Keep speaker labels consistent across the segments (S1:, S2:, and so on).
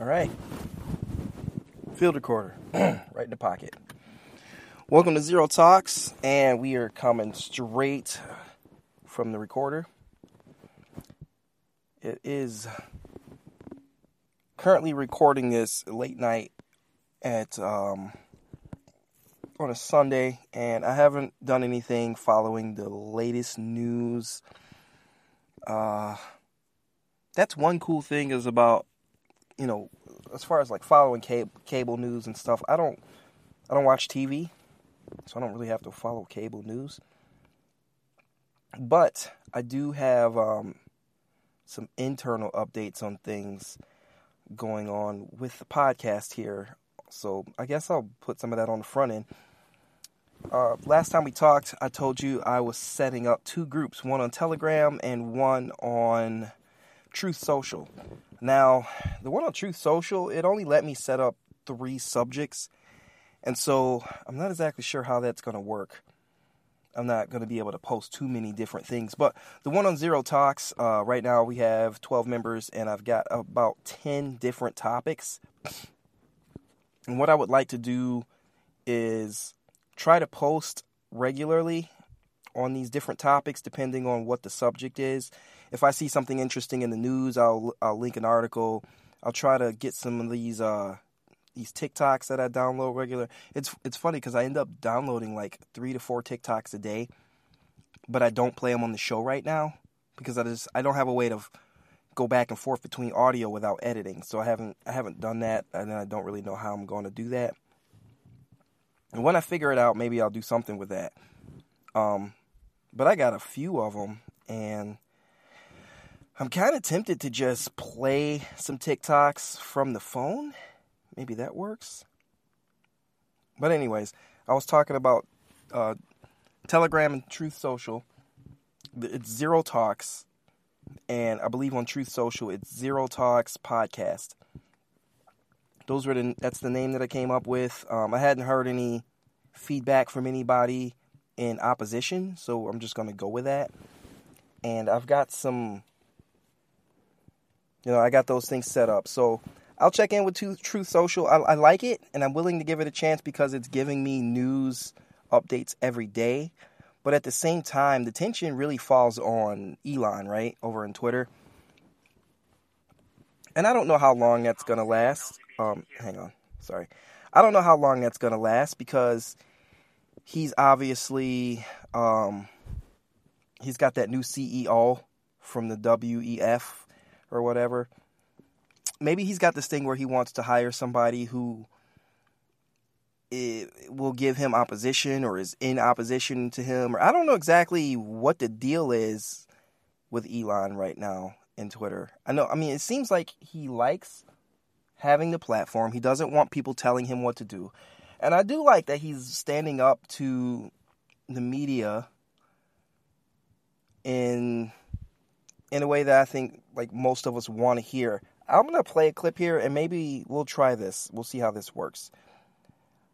S1: All right. Field recorder, right in the pocket. Welcome to Zero Talks, and we are coming straight from the recorder. It is currently recording this late night at um, on a Sunday, and I haven't done anything following the latest news. Uh, that's one cool thing is about you know as far as like following cable, cable news and stuff. I don't I don't watch TV, so I don't really have to follow cable news. But I do have um, some internal updates on things going on with the podcast here. So I guess I'll put some of that on the front end. Uh, last time we talked, I told you I was setting up two groups, one on Telegram and one on Truth Social. Now, the one on Truth Social, it only let me set up three subjects. And so I'm not exactly sure how that's going to work. I'm not going to be able to post too many different things. But the one on Zero Talks, uh, right now we have 12 members, and I've got about 10 different topics. And what I would like to do is try to post regularly on these different topics depending on what the subject is. If I see something interesting in the news, I'll I'll link an article. I'll try to get some of these uh these TikToks that I download regular. It's it's funny because I end up downloading like three to four TikToks a day, but I don't play them on the show right now because I just I don't have a way to go back and forth between audio without editing. So I haven't I haven't done that, and I don't really know how I'm going to do that. And when I figure it out, maybe I'll do something with that. Um, but I got a few of them, and I'm kind of tempted to just play some TikToks from the phone. Maybe that works. But, anyways, I was talking about uh, Telegram and Truth Social. It's Zero Talks, and I believe on Truth Social it's Zero Talks Podcast. Those were the that's the name that I came up with. Um, I hadn't heard any feedback from anybody in opposition, so I'm just going to go with that. And I've got some, you know, I got those things set up. So I'll check in with Truth Social. I, I like it, and I'm willing to give it a chance because it's giving me news updates every day. But at the same time, the tension really falls on Elon, right, over in Twitter. And I don't know how long that's going to last. Um, hang on. Sorry. I don't know how long that's going to last because he's obviously um, he's got that new CEO from the WEF or whatever. Maybe he's got this thing where he wants to hire somebody who will give him opposition or is in opposition to him. Or I don't know exactly what the deal is with Elon right now in Twitter. I know. I mean, it seems like he likes having the platform. He doesn't want people telling him what to do. And I do like that he's standing up to the media in in a way that I think like most of us want to hear. I'm gonna play a clip here, and maybe we'll try this. We'll see how this works.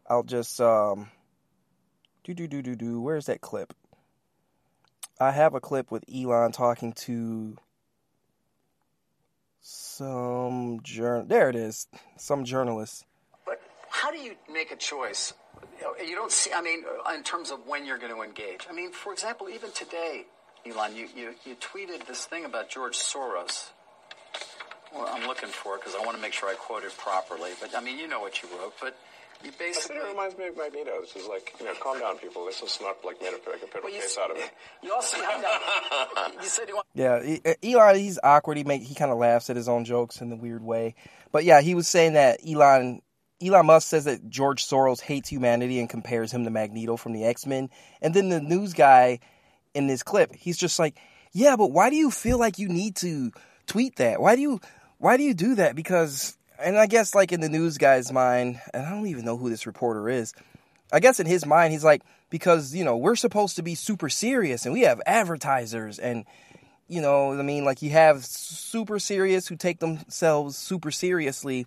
S1: I'll just um, do do do do do. Where's that clip? I have a clip with Elon talking to some journal. There it is. Some journalist
S2: how do you make a choice? You don't see, I mean, in terms of when you're going to engage. I mean, for example, even today, Elon, you, you, you tweeted this thing about George Soros. Well, I'm looking for it because I want to make sure I quote it properly. But I mean, you know what you wrote. But you basically.
S3: I think it reminds me of Magneto. This is like, you know, calm down, people. This is not like made a, like a well, case out of it.
S2: You also, you said you want.
S1: Yeah, uh, Elon, he's awkward. He make he kind of laughs at his own jokes in the weird way. But yeah, he was saying that Elon Elon Musk says that George Soros hates humanity and compares him to Magneto from the X Men. And then the news guy in this clip, he's just like, "Yeah, but why do you feel like you need to tweet that? Why do you why do you do that? Because and I guess like in the news guy's mind, and I don't even know who this reporter is. I guess in his mind, he's like, because you know we're supposed to be super serious and we have advertisers and you know I mean like you have super serious who take themselves super seriously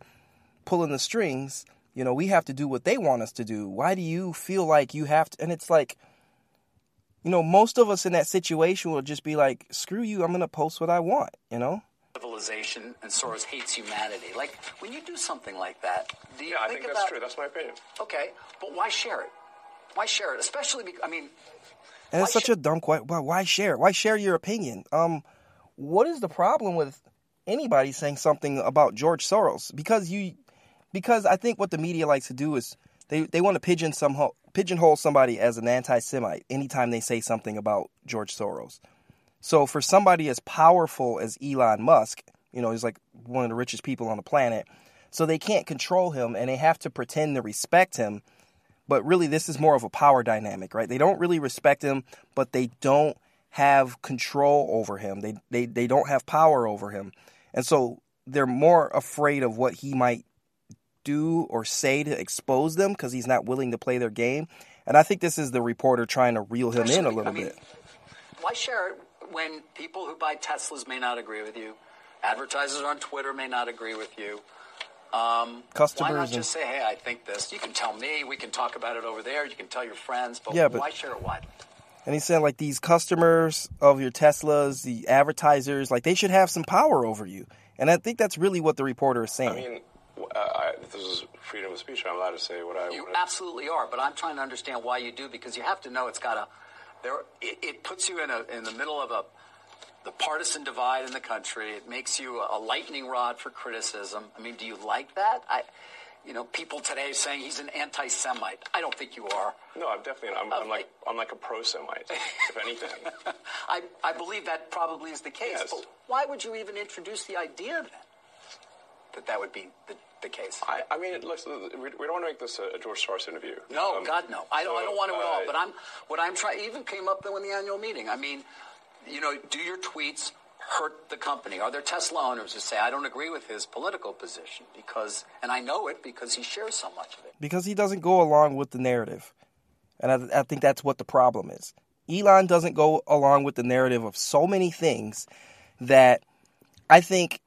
S1: pulling the strings. You know, we have to do what they want us to do. Why do you feel like you have to? And it's like, you know, most of us in that situation will just be like, screw you, I'm going to post what I want, you know?
S2: civilization and Soros hates humanity. Like when you do something like that, do you
S3: Yeah, I
S2: think,
S3: think
S2: about?
S3: that's true. That's my opinion.
S2: Okay, but why share it? Why share it? Especially, because, I mean,
S1: And it's such
S2: should-
S1: a dumb question. Why, why share? Why share your opinion? Um, what is the problem with anybody saying something about George Soros? Because you, because I think what the media likes to do is they they want to pigeon some pigeonhole somebody as an anti-Semite anytime they say something about George Soros. So for somebody as powerful as Elon Musk, you know, he's like one of the richest people on the planet. So they can't control him and they have to pretend to respect him but really this is more of a power dynamic, right? They don't really respect him, but they don't have control over him. They they they don't have power over him. And so they're more afraid of what he might do or say to expose them because he's not willing to play their game. And I think this is the reporter trying to reel him in a little
S2: I mean,
S1: bit.
S2: Why share it when people who buy Teslas may not agree with you? Advertisers on Twitter may not agree with you. Um,
S1: Customers
S2: Why not just say, "Hey, I think this." You can tell me. We can talk about it over there. You can tell your friends. But,
S1: Yeah, but-
S2: why share it widely?
S1: And he's saying like these customers of your Teslas, the advertisers, like they should have some power over you. And I think that's really what the reporter is saying.
S3: I mean, this is freedom of speech. I'm allowed to say what I
S2: You
S3: want.
S2: absolutely are, but I'm trying to understand why you do because you have to know it's got a there. It, it puts you in a in the middle of a the partisan divide in the country. It makes you a lightning rod for criticism. I mean, do you like that? I, you know, people today saying he's an anti-Semite. I don't think you are.
S3: No, I'm definitely. I'm, I'm like I'm like a pro-Semite, if anything.
S2: I, I believe that probably is the case.
S3: Yes.
S2: But why would you even introduce the idea then that that would be the, the case?
S3: I, I mean, listen, we, we don't want to make this a, a George Soros interview.
S2: No,
S3: Um,
S2: God, no. I don't. I don't want to at all.
S3: uh,
S2: But I'm. What I'm trying. Even came up though in the annual meeting. I mean, you know, do your tweets hurt the company? Are there Tesla owners who say I don't agree with his political position because, and I know it because he shares so much of it.
S1: because he doesn't go along with the narrative. And I, I think that's what the problem is. Elon doesn't go along with the narrative of so many things that I think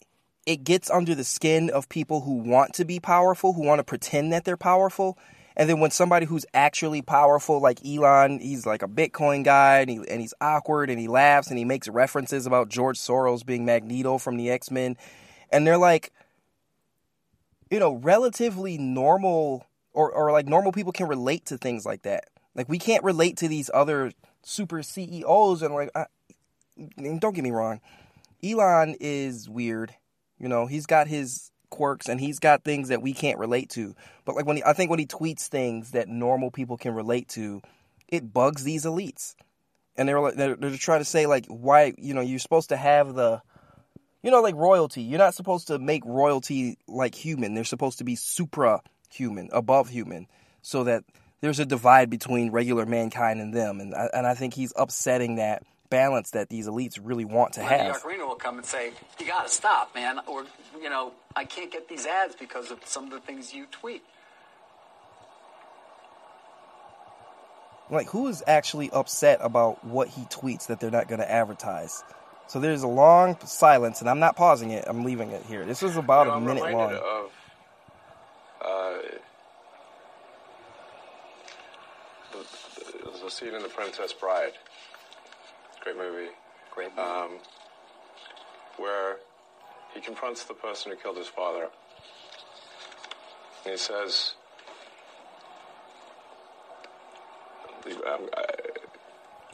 S1: it gets under the skin of people who want to be powerful, who want to pretend that they're powerful. And then when somebody who's actually powerful, like Elon, he's like a Bitcoin guy and, he, and he's awkward and he laughs and he makes references about George Soros being Magneto from the X Men. And they're like, you know, relatively normal or, or like normal people can relate to things like that. Like we can't relate to these other super CEOs and like, I, don't get me wrong, Elon is weird. You know, he's got his quirks and he's got things that we can't relate to. But like when he, I think when he tweets things that normal people can relate to, it bugs these elites. And they're like they're, they're trying to say like why you know you're supposed to have the you know like royalty. You're not supposed to make royalty like human. They're supposed to be supra human, above human, so that there's a divide between regular mankind and them. And I, and I think he's upsetting that balance that these elites really want to
S2: Wendy
S1: have.
S2: Yaccarino will come and say, "You got to stop, man," or you know, I can't get these ads because of some of the things you tweet.
S1: Like, who is actually upset about what he tweets that they're not going to advertise? So there's a long silence, and I'm not pausing it. I'm leaving it here. This is about
S3: You know,
S1: a
S3: I'm
S1: minute
S3: reminded
S1: long.
S3: of uh, the, the, there's scene in The Princess Bride. Great movie.
S2: Great.
S3: Um, where he confronts the person who killed his father. And he says, um,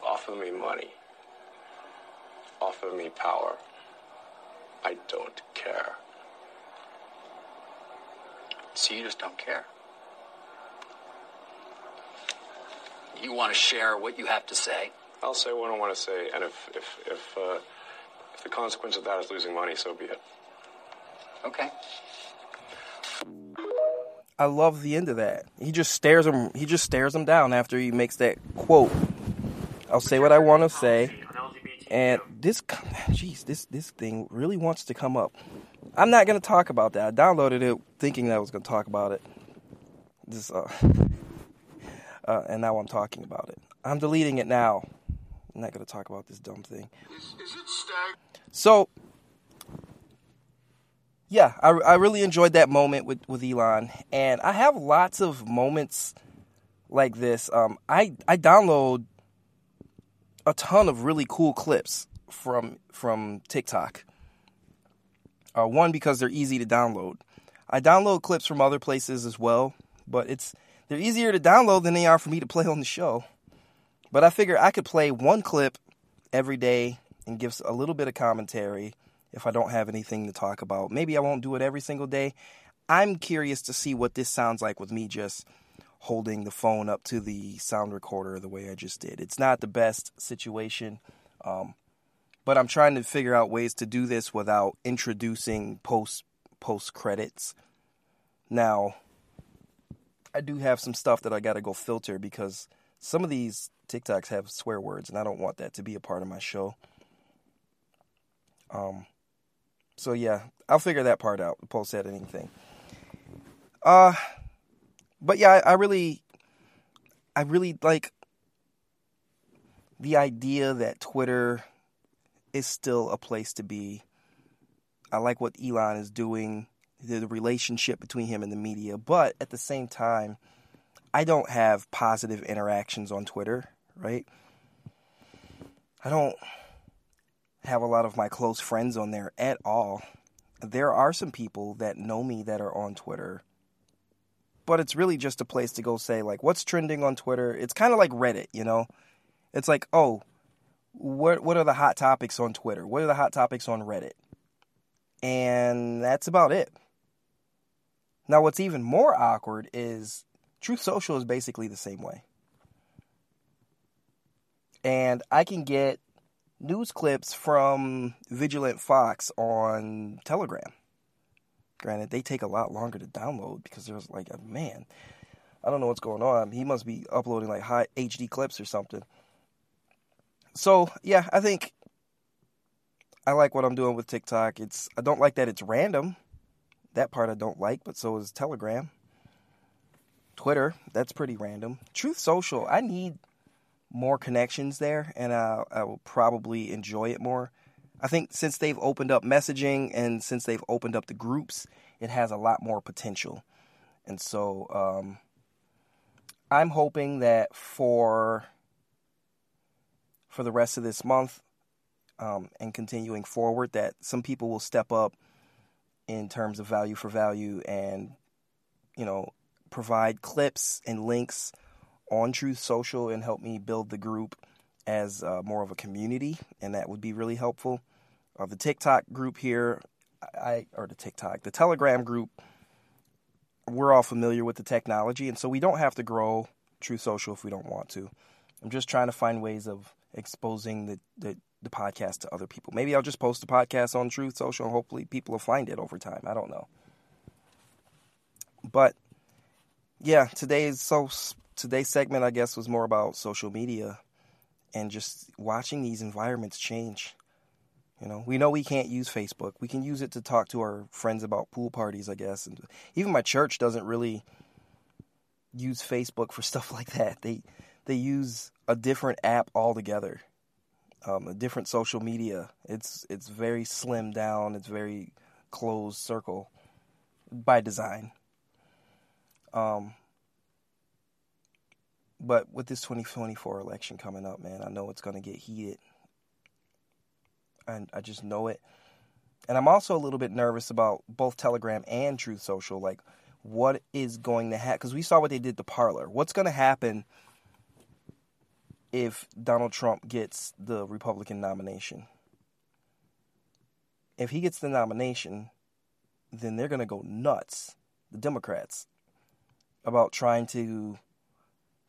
S3: offer me money. Offer me power. I don't care.
S2: So you just don't care. You want to share what you have to say.
S3: I'll say what I want to say, and if if if, uh, if the consequence of that is losing money, so be it.
S2: Okay.
S1: I love the end of that. He just stares him. He just stares him down after he makes that quote. I'll say what I want to say, and this, jeez, this this thing really wants to come up. I'm not gonna talk about that. I downloaded it thinking that I was gonna talk about it. This, uh, uh, and now I'm talking about it. I'm deleting it now. I'm not gonna talk about this dumb thing. So, yeah, I, I really enjoyed that moment with, with Elon, and I have lots of moments like this. Um, I I download a ton of really cool clips from from TikTok, Uh, one because they're easy to download. I download clips from other places as well, but it's they're easier to download than they are for me to play on the show. But I figure I could play one clip every day and give a little bit of commentary if I don't have anything to talk about. Maybe I won't do it every single day. I'm curious to see what this sounds like with me just holding the phone up to the sound recorder the way I just did. It's not the best situation, um, but I'm trying to figure out ways to do this without introducing post post credits. Now, I do have some stuff that I got to go filter because some of these TikToks have swear words, and I don't want that to be a part of my show. Um, so yeah, I'll figure that part out. Post editing thing. Uh, but yeah, I, I really, I really like the idea that Twitter is still a place to be. I like what Elon is doing, the relationship between him and the media, but at the same time, I don't have positive interactions on Twitter, right? I don't have a lot of my close friends on there at all. There are some people that know me that are on Twitter, but it's really just a place to go say, like, what's trending on Twitter? It's kind of like Reddit, you know? It's like, oh, what, what are the hot topics on Twitter? What are the hot topics on Reddit? And that's about it. Now, what's even more awkward is Truth Social is basically the same way. And I can get news clips from Vigilant Fox on Telegram. Granted, they take a lot longer to download because there's like a man. I don't know what's going on. He must be uploading like high HD clips or something. So yeah, I think I like what I'm doing with TikTok. It's I don't like that it's random. That part I don't like, but so is Telegram. Twitter, that's pretty random. Truth Social, I need more connections there, and I, I will probably enjoy it more. I think since they've opened up messaging and since they've opened up the groups, it has a lot more potential. And so um, I'm hoping that for for the rest of this month um, and continuing forward, that some people will step up in terms of value for value and you know provide clips and links on Truth Social and help me build the group as uh, more of a community, and that would be really helpful. Uh, the TikTok group here, I or the TikTok, the Telegram group, we're all familiar with the technology, and so we don't have to grow Truth Social if we don't want to. I'm just trying to find ways of exposing the, the, the podcast to other people. Maybe I'll just post a podcast on Truth Social, and hopefully people will find it over time. I don't know, but yeah, today is so today's segment, I guess, was more about social media and just watching these environments change. You know, we know we can't use Facebook. We can use it to talk to our friends about pool parties, I guess. And even my church doesn't really use Facebook for stuff like that. They they use a different app altogether, um, a different social media. It's it's very slimmed down. It's very closed circle by design. Um, but with this 2024 election coming up, man, I know it's going to get heated. And I just know it. And I'm also a little bit nervous about both Telegram and Truth Social. Like, what is going to happen? Because we saw what they did to Parler. What's going to happen if Donald Trump gets the Republican nomination? If he gets the nomination, then they're going to go nuts, the Democrats, about trying to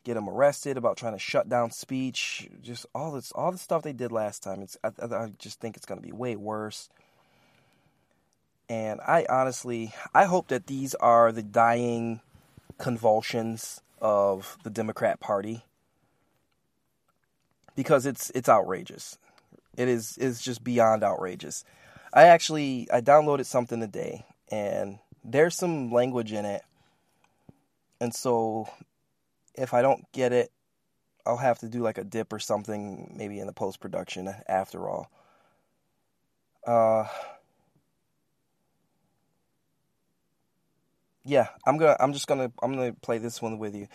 S1: get him arrested, about trying to shut down speech, just all this, all the stuff they did last time. It's, I, I just think it's going to be way worse. And I honestly, I hope that these are the dying convulsions of the Democrat Party because it's it's outrageous. It is is just beyond outrageous. I actually I downloaded something today and there's some language in it. And so if I don't get it, I'll have to do like a dip or something, maybe in the post production. After all, uh, yeah, I'm gonna, I'm just gonna, I'm gonna play this one with you.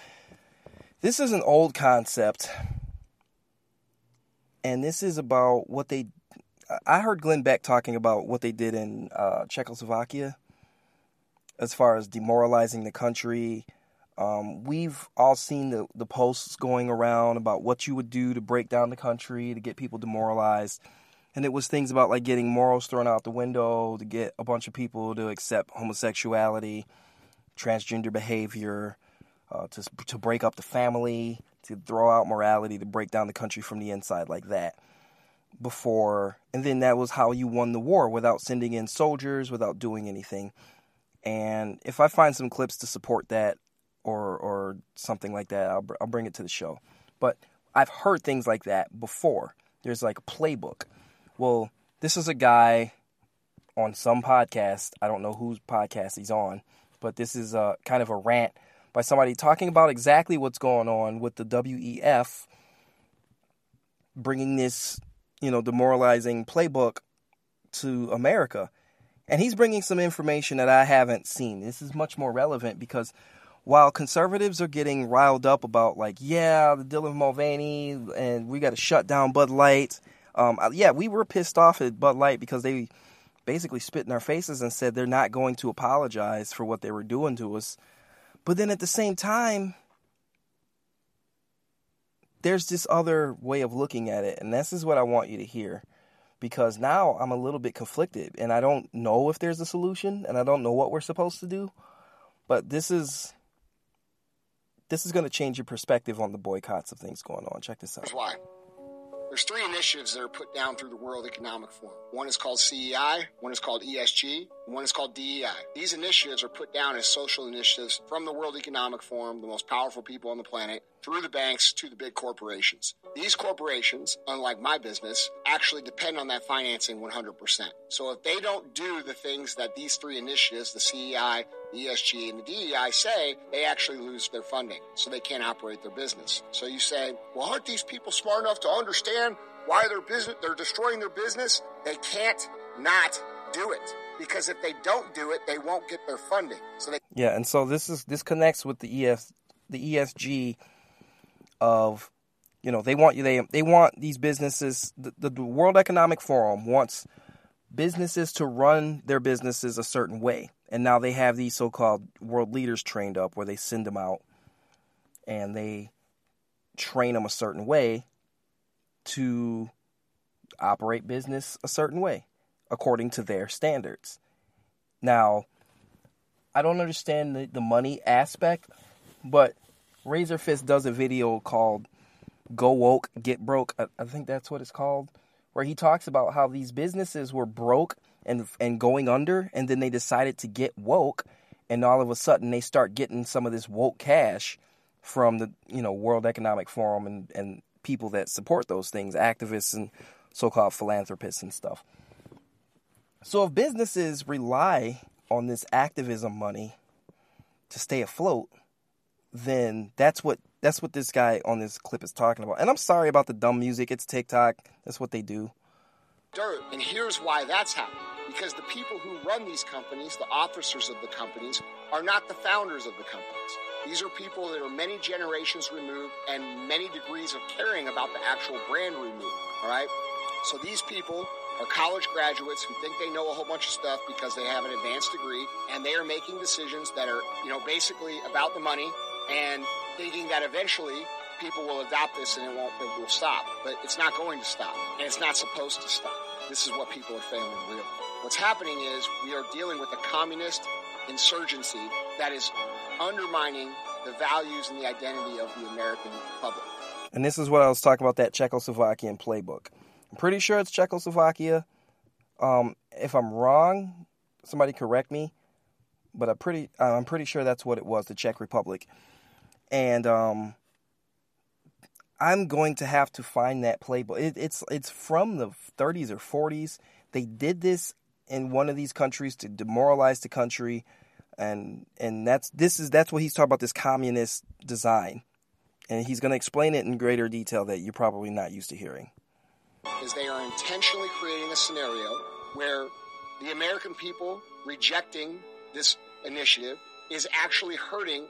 S1: This is an old concept, and this is about what they. I heard Glenn Beck talking about what they did in uh, Czechoslovakia as far as demoralizing the country. Um, we've all seen the, the posts going around about what you would do to break down the country, to get people demoralized. And it was things about like getting morals thrown out the window, to get a bunch of people to accept homosexuality, transgender behavior, uh, to, to break up the family, to throw out morality, to break down the country from the inside like that before and then that was how you won the war without sending in soldiers without doing anything and if i find some clips to support that or or something like that i'll, I'll bring it to the show but i've heard things like that before there's like a playbook well this is a guy on some podcast i don't know whose podcast he's on but this is a kind of a rant by somebody talking about exactly what's going on with the wef bringing this you know, demoralizing playbook to America. And he's bringing some information that I haven't seen. This is much more relevant because while conservatives are getting riled up about, like, yeah, the Dylan Mulvaney and we got to shut down Bud Light. Um, yeah, we were pissed off at Bud Light because they basically spit in our faces and said they're not going to apologize for what they were doing to us. But then at the same time, there's this other way of looking at it, and this is what I want you to hear. Because now I'm a little bit conflicted, and I don't know if there's a solution, and I don't know what we're supposed to do. But this is this is going to change your perspective on the boycotts of things going on. Check this out.
S4: Why. There's three initiatives that are put down through the World Economic Forum. One is called CEI, one is called ESG, one is called DEI. These initiatives are put down as social initiatives from the World Economic Forum, the most powerful people on the planet, through the banks to the big corporations. These corporations, unlike my business, actually depend on that financing 100%. So if they don't do the things that these three initiatives, the CEI, ESG, and the DEI say, they actually lose their funding. So they can't operate their business. So you say, well, aren't these people smart enough to understand why their business, they're destroying their business? They can't not do it because if they don't do it, they won't get their funding. So they
S1: yeah, and so this is this connects with the ES the ESG of you know they want you they they want these businesses the, the World Economic Forum wants businesses to run their businesses a certain way and now they have these so-called world leaders trained up where they send them out and they train them a certain way to operate business a certain way according to their standards. Now, I don't understand the, the money aspect, but Razorfist does a video called Go Woke, Get Broke. I, I think that's what it's called, where he talks about how these businesses were broke and and going under, and then they decided to get woke, and all of a sudden they start getting some of this woke cash from the you know World Economic Forum and, and people that support those things, activists and so-called philanthropists and stuff. So if businesses rely on this activism money to stay afloat, then that's what that's what this guy on this clip is talking about. And I'm sorry about the dumb music. It's TikTok. That's what they do.
S4: Dirt. And here's why that's happening. Because the people who run these companies, the officers of the companies, are not the founders of the companies. These are people that are many generations removed and many degrees of caring about the actual brand removed. All right? So these people are college graduates who think they know a whole bunch of stuff because they have an advanced degree and they are making decisions that are, you know, basically about the money and thinking that eventually people will adopt this and it won't it will stop. But it's not going to stop, and it's not supposed to stop. This is what people are failing to realize. What's happening is we are dealing with a communist insurgency that is undermining the values and the identity of the American public.
S1: And this is what I was talking about that Czechoslovakian playbook. I'm pretty sure it's Czechoslovakia. Um, if I'm wrong, somebody correct me. But I'm pretty I'm pretty sure that's what it was, the Czech Republic and um, I'm going to have to find that playbook. It, it's it's from the 30s or 40s. They did this in one of these countries to demoralize the country, and and that's this is that's what he's talking about this communist design, and he's going to explain it in greater detail that you're probably not used to hearing.
S4: Is they are intentionally creating a scenario where the American people rejecting this initiative is actually hurting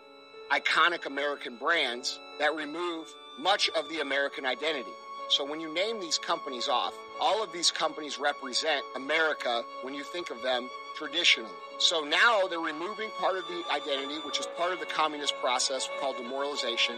S4: iconic American brands that remove much of the American identity. So when you name these companies off, all of these companies represent America when you think of them traditionally. So now they're removing part of the identity, which is part of the communist process called demoralization.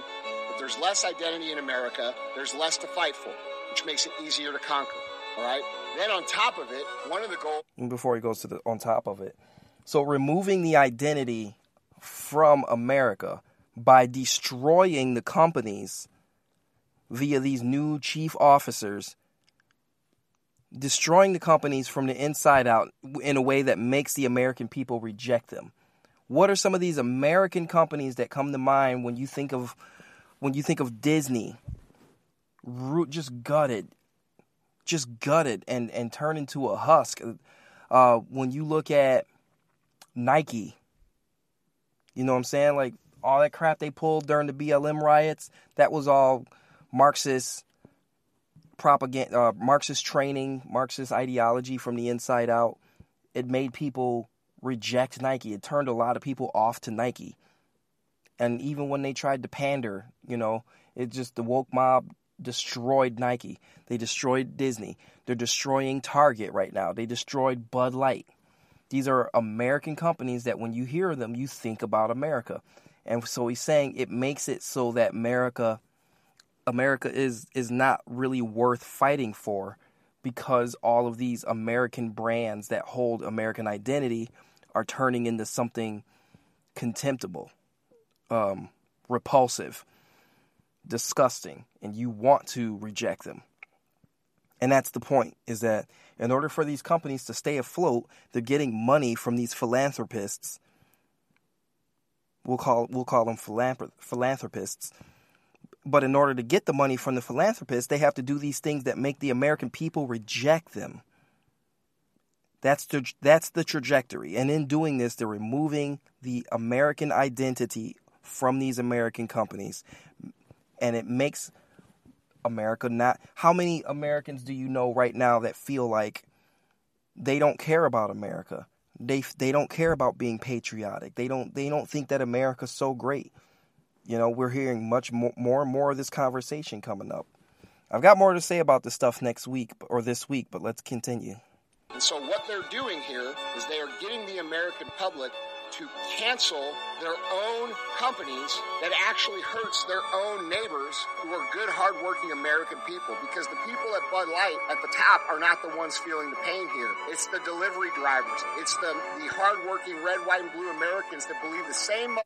S4: If there's less identity in America, there's less to fight for, which makes it easier to conquer. All right. Then on top of it, one of the goals.
S1: Before he goes to the on top of it, so removing the identity from America by destroying the companies via these new chief officers, destroying the companies from the inside out in a way that makes the American people reject them. What are some of these American companies that come to mind when you think of when you think of Disney? Just gutted, just gutted and and turned into a husk. Uh, when you look at Nike, you know what I'm saying? Like all that crap they pulled during the BLM riots, that was all Marxist propaganda, uh, Marxist training, Marxist ideology from the inside out. It made people reject Nike. It turned a lot of people off to Nike. And even when they tried to pander, you know, it just the woke mob destroyed Nike. They destroyed Disney. They're destroying Target right now. They destroyed Bud Light. These are American companies that when you hear them, you think about America. And so he's saying it makes it so that America America is is not really worth fighting for because all of these American brands that hold American identity are turning into something contemptible, um, repulsive, disgusting, and you want to reject them. And that's the point is that in order for these companies to stay afloat, they're getting money from these philanthropists. We'll call we'll call them philanthropists. But in order to get the money from the philanthropists, they have to do these things that make the American people reject them. That's the that's the trajectory. And in doing this, they're removing the American identity from these American companies. And it makes America not how many Americans do you know right now that feel like they don't care about America? They they don't care about being patriotic. They don't they don't think that America's so great. You know, we're hearing much more, more and more of this conversation coming up. I've got more to say about this stuff next week or this week, but let's continue.
S4: And so what they're doing here is they are getting the American public to cancel their own companies that actually hurts their own neighbors who are good, hardworking American people. Because the people at Bud Light at the top are not the ones feeling the pain here. It's the delivery drivers. It's the, the hardworking red, white, and blue Americans that believe the same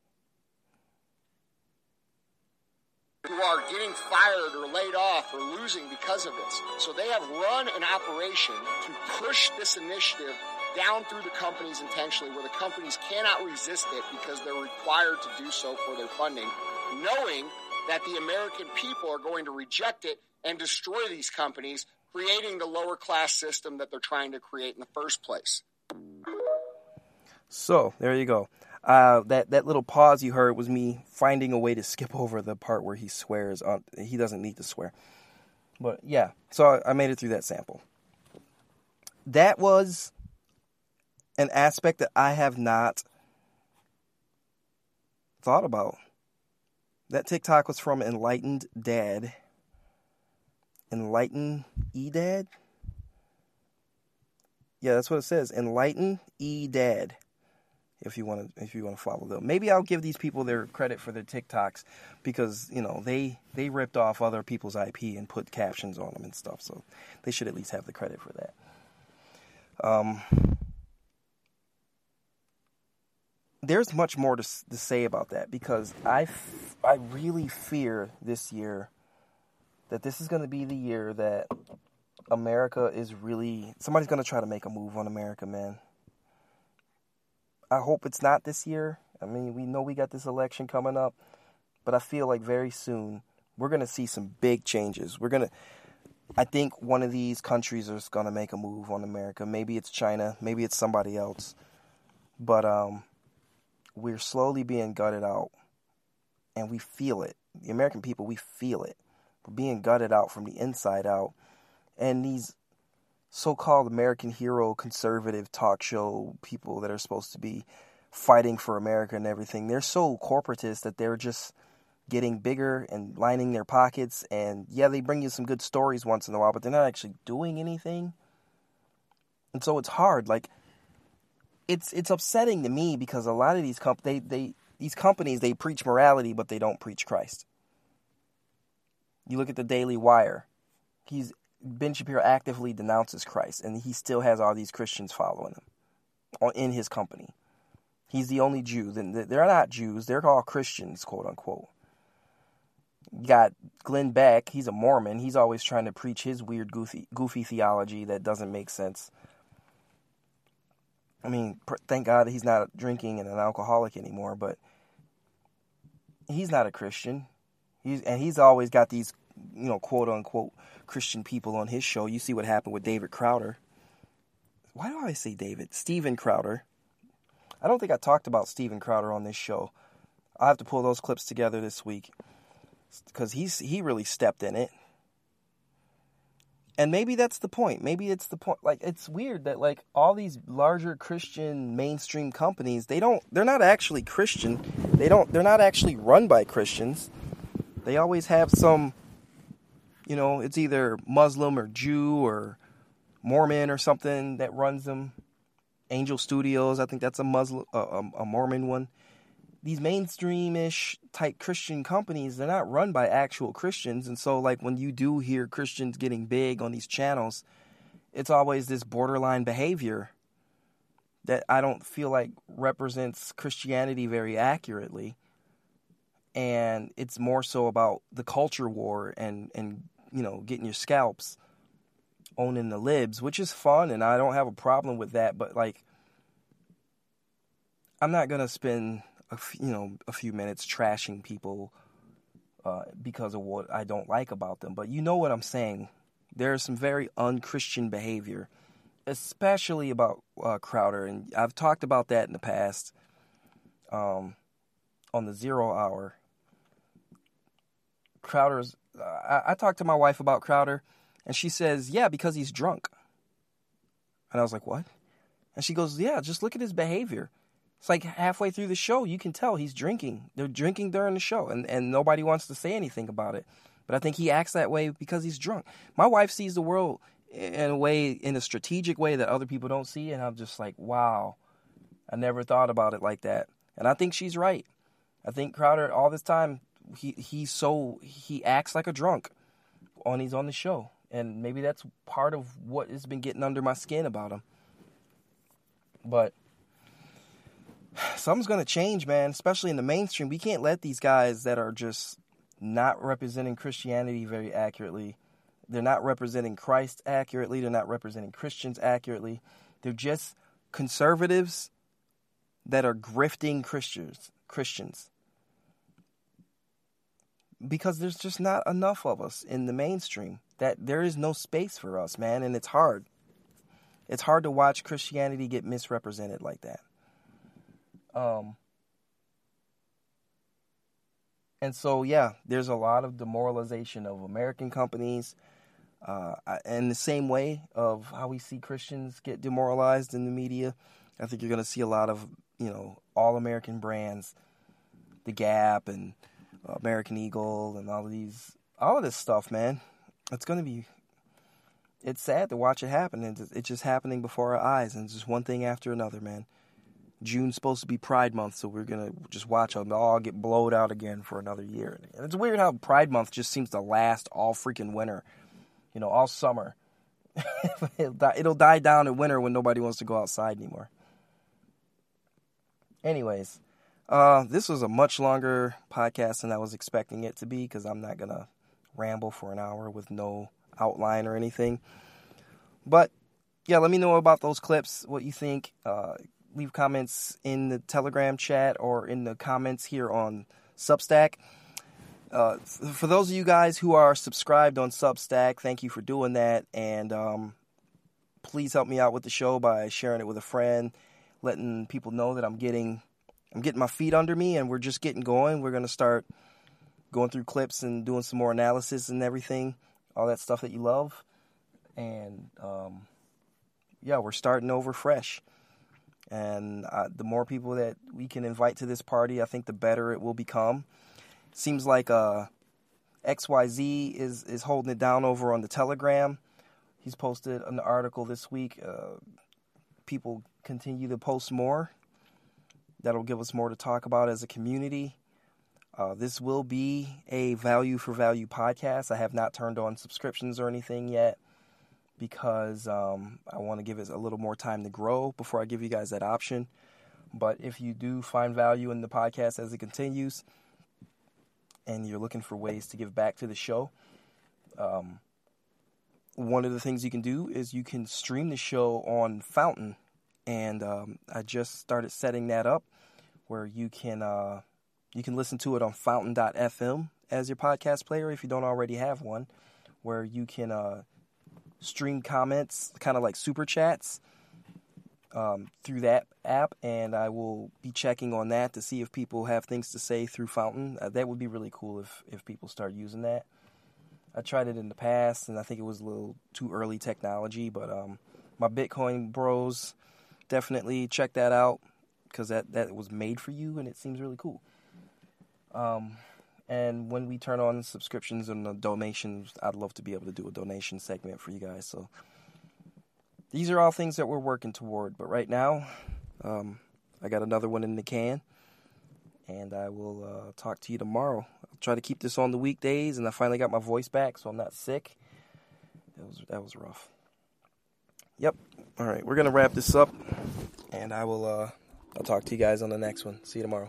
S4: who are getting fired or laid off or losing because of this. So they have run an operation to push this initiative down through the companies intentionally where the companies cannot resist it because they're required to do so for their funding, knowing that the American people are going to reject it and destroy these companies, creating the lower class system that they're trying to create in the first place.
S1: So there you go. Uh, that that little pause you heard was me finding a way to skip over the part where he swears. On, he doesn't need to swear, but yeah. So I, I made it through that sample. That was an aspect that I have not thought about. That TikTok was from Enlightened Dad. Enlighten E Dad? Yeah, that's what it says. Enlighten E Dad. If you want to, if you want to follow them, maybe I'll give these people their credit for their TikToks because you know they they ripped off other people's IP and put captions on them and stuff. So they should at least have the credit for that. Um, there's much more to, to say about that because I, f- I really fear this year that this is going to be the year that America is really somebody's going to try to make a move on America, man. I hope it's not this year. I mean, we know we got this election coming up, but I feel like very soon we're going to see some big changes. We're going to I think one of these countries is going to make a move on America. Maybe it's China, maybe it's somebody else. But um we're slowly being gutted out and we feel it. The American people, we feel it. We're being gutted out from the inside out. And these so called American hero conservative talk show people that are supposed to be fighting for America and everything, they're so corporatist that they're just getting bigger and lining their pockets. And yeah, they bring you some good stories once in a while, but they're not actually doing anything. And so it's hard. Like it's it's upsetting to me because a lot of these comp they, they these companies they preach morality, but they don't preach Christ. You look at the Daily Wire. He's Ben Shapiro actively denounces Christ, and he still has all these Christians following him in his company. He's the only Jew. They're not Jews. They're all Christians, quote unquote. You got Glenn Beck. He's a Mormon. He's always trying to preach his weird, goofy, goofy theology that doesn't make sense. I mean, thank God he's not drinking and an alcoholic anymore, but he's not a Christian. He's and he's always got these, you know, quote unquote Christian people on his show. You see what happened with David Crowder. Why do I say David? Steven Crowder. I don't think I talked about Steven Crowder on this show. I'll have to pull those clips together this week because he's he really stepped in it. And maybe that's the point. Maybe it's the point. Like it's weird that like all these larger Christian mainstream companies, they don't they're not actually Christian. They don't they're not actually run by Christians. They always have some you know, it's either Muslim or Jew or Mormon or something that runs them. Angel Studios, I think that's a Muslim a Mormon one these mainstreamish type Christian companies, they're not run by actual Christians. And so, like, when you do hear Christians getting big on these channels, it's always this borderline behavior that I don't feel like represents Christianity very accurately. And it's more so about the culture war and, and you know, getting your scalps, owning the libs, which is fun. And I don't have a problem with that. But, like, I'm not to spend a f- you know a few minutes trashing people uh, because of what I don't like about them. But you know what I'm saying. There's some very unchristian behavior, especially about uh, Crowder, and I've talked about that in the past. Um, on the zero hour, Crowder's. I, I talked to my wife about Crowder, and she says, "Yeah, because he's drunk." And I was like, "What?" And she goes, "Yeah, just look at his behavior." It's like halfway through the show, you can tell he's drinking. They're drinking during the show, and, and nobody wants to say anything about it. But I think he acts that way because he's drunk. My wife sees the world in a way, in a strategic way that other people don't see, and I'm just like, wow, I never thought about it like that. And I think she's right. I think Crowder, all this time, he he's so he acts like a drunk when he's on the show, and maybe that's part of what has been getting under my skin about him. But something's to change, man, especially in the mainstream. We can't let these guys that are just not representing Christianity very accurately. They're not representing Christ accurately. They're not representing Christians accurately. They're just conservatives that are grifting Christians. Christians. Because there's just not enough of us in the mainstream. That there is no space for us, man, and it's hard. It's hard to watch Christianity get misrepresented like that. Um, and so, yeah, there's a lot of demoralization of American companies. Uh, in the same way of how we see Christians get demoralized in the media, I think you're going to see a lot of, you know, all American brands, The Gap and American Eagle and all of these, all of this stuff, man. It's to be, it's sad to watch it happen. It's, it's just happening before our eyes, and it's just one thing after another, man. June's supposed to be Pride Month, so we're gonna just watch them all get blowed out again for another year. And it's weird how Pride Month just seems to last all freaking winter, you know, all summer. it'll, die, it'll die down in winter when nobody wants to go outside anymore. Anyways, uh, this was a much longer podcast than I was expecting it to be because I'm not gonna ramble for an hour with no outline or anything. But yeah, let me know about those clips, what you think. Uh, leave comments in the Telegram chat or in the comments here on Substack. Uh, for those of you guys who are subscribed on Substack, thank you for doing that. And um, please help me out with the show by sharing it with a friend, letting people know that I'm getting I'm getting my feet under me and we're just getting going. We're gonna start going through clips and doing some more analysis and everything, all that stuff that you love. And um, yeah, we're starting over fresh. And uh, the more people that we can invite to this party, I think the better it will become. seems like uh, XYZ is, is holding it down over on the Telegram. He's posted an article this week. Uh, people continue to post more. That'll give us more to talk about as a community. Uh, this will be a value for value podcast. I have not turned on subscriptions or anything yet because um, I want to give it a little more time to grow before I give you guys that option. But if you do find value in the podcast as it continues and you're looking for ways to give back to the show, um, one of the things you can do is you can stream the show on Fountain. And um, I just started setting that up where you can uh, you can listen to it on Fountain.fm as your podcast player if you don't already have one, where you can uh, stream comments, kind of like super chats, um, through that app, and I will be checking on that to see if people have things to say through Fountain. Uh, that would be really cool if if people start using that. I tried it in the past, and I think it was a little too early technology, but um, my Bitcoin bros definitely check that out because that that was made for you, and it seems really cool. Um, and when we turn on subscriptions and donations, I'd love to be able to do a donation segment for you guys. So these are all things that we're working toward. But right now, um, I got another one in the can, and I will uh, talk to you tomorrow. I'll try to keep this on the weekdays, and I finally got my voice back, so I'm not sick. That was that was rough. Yep. All right, we're gonna wrap this up, and I will. Uh, I'll talk to you guys on the next one. See you tomorrow.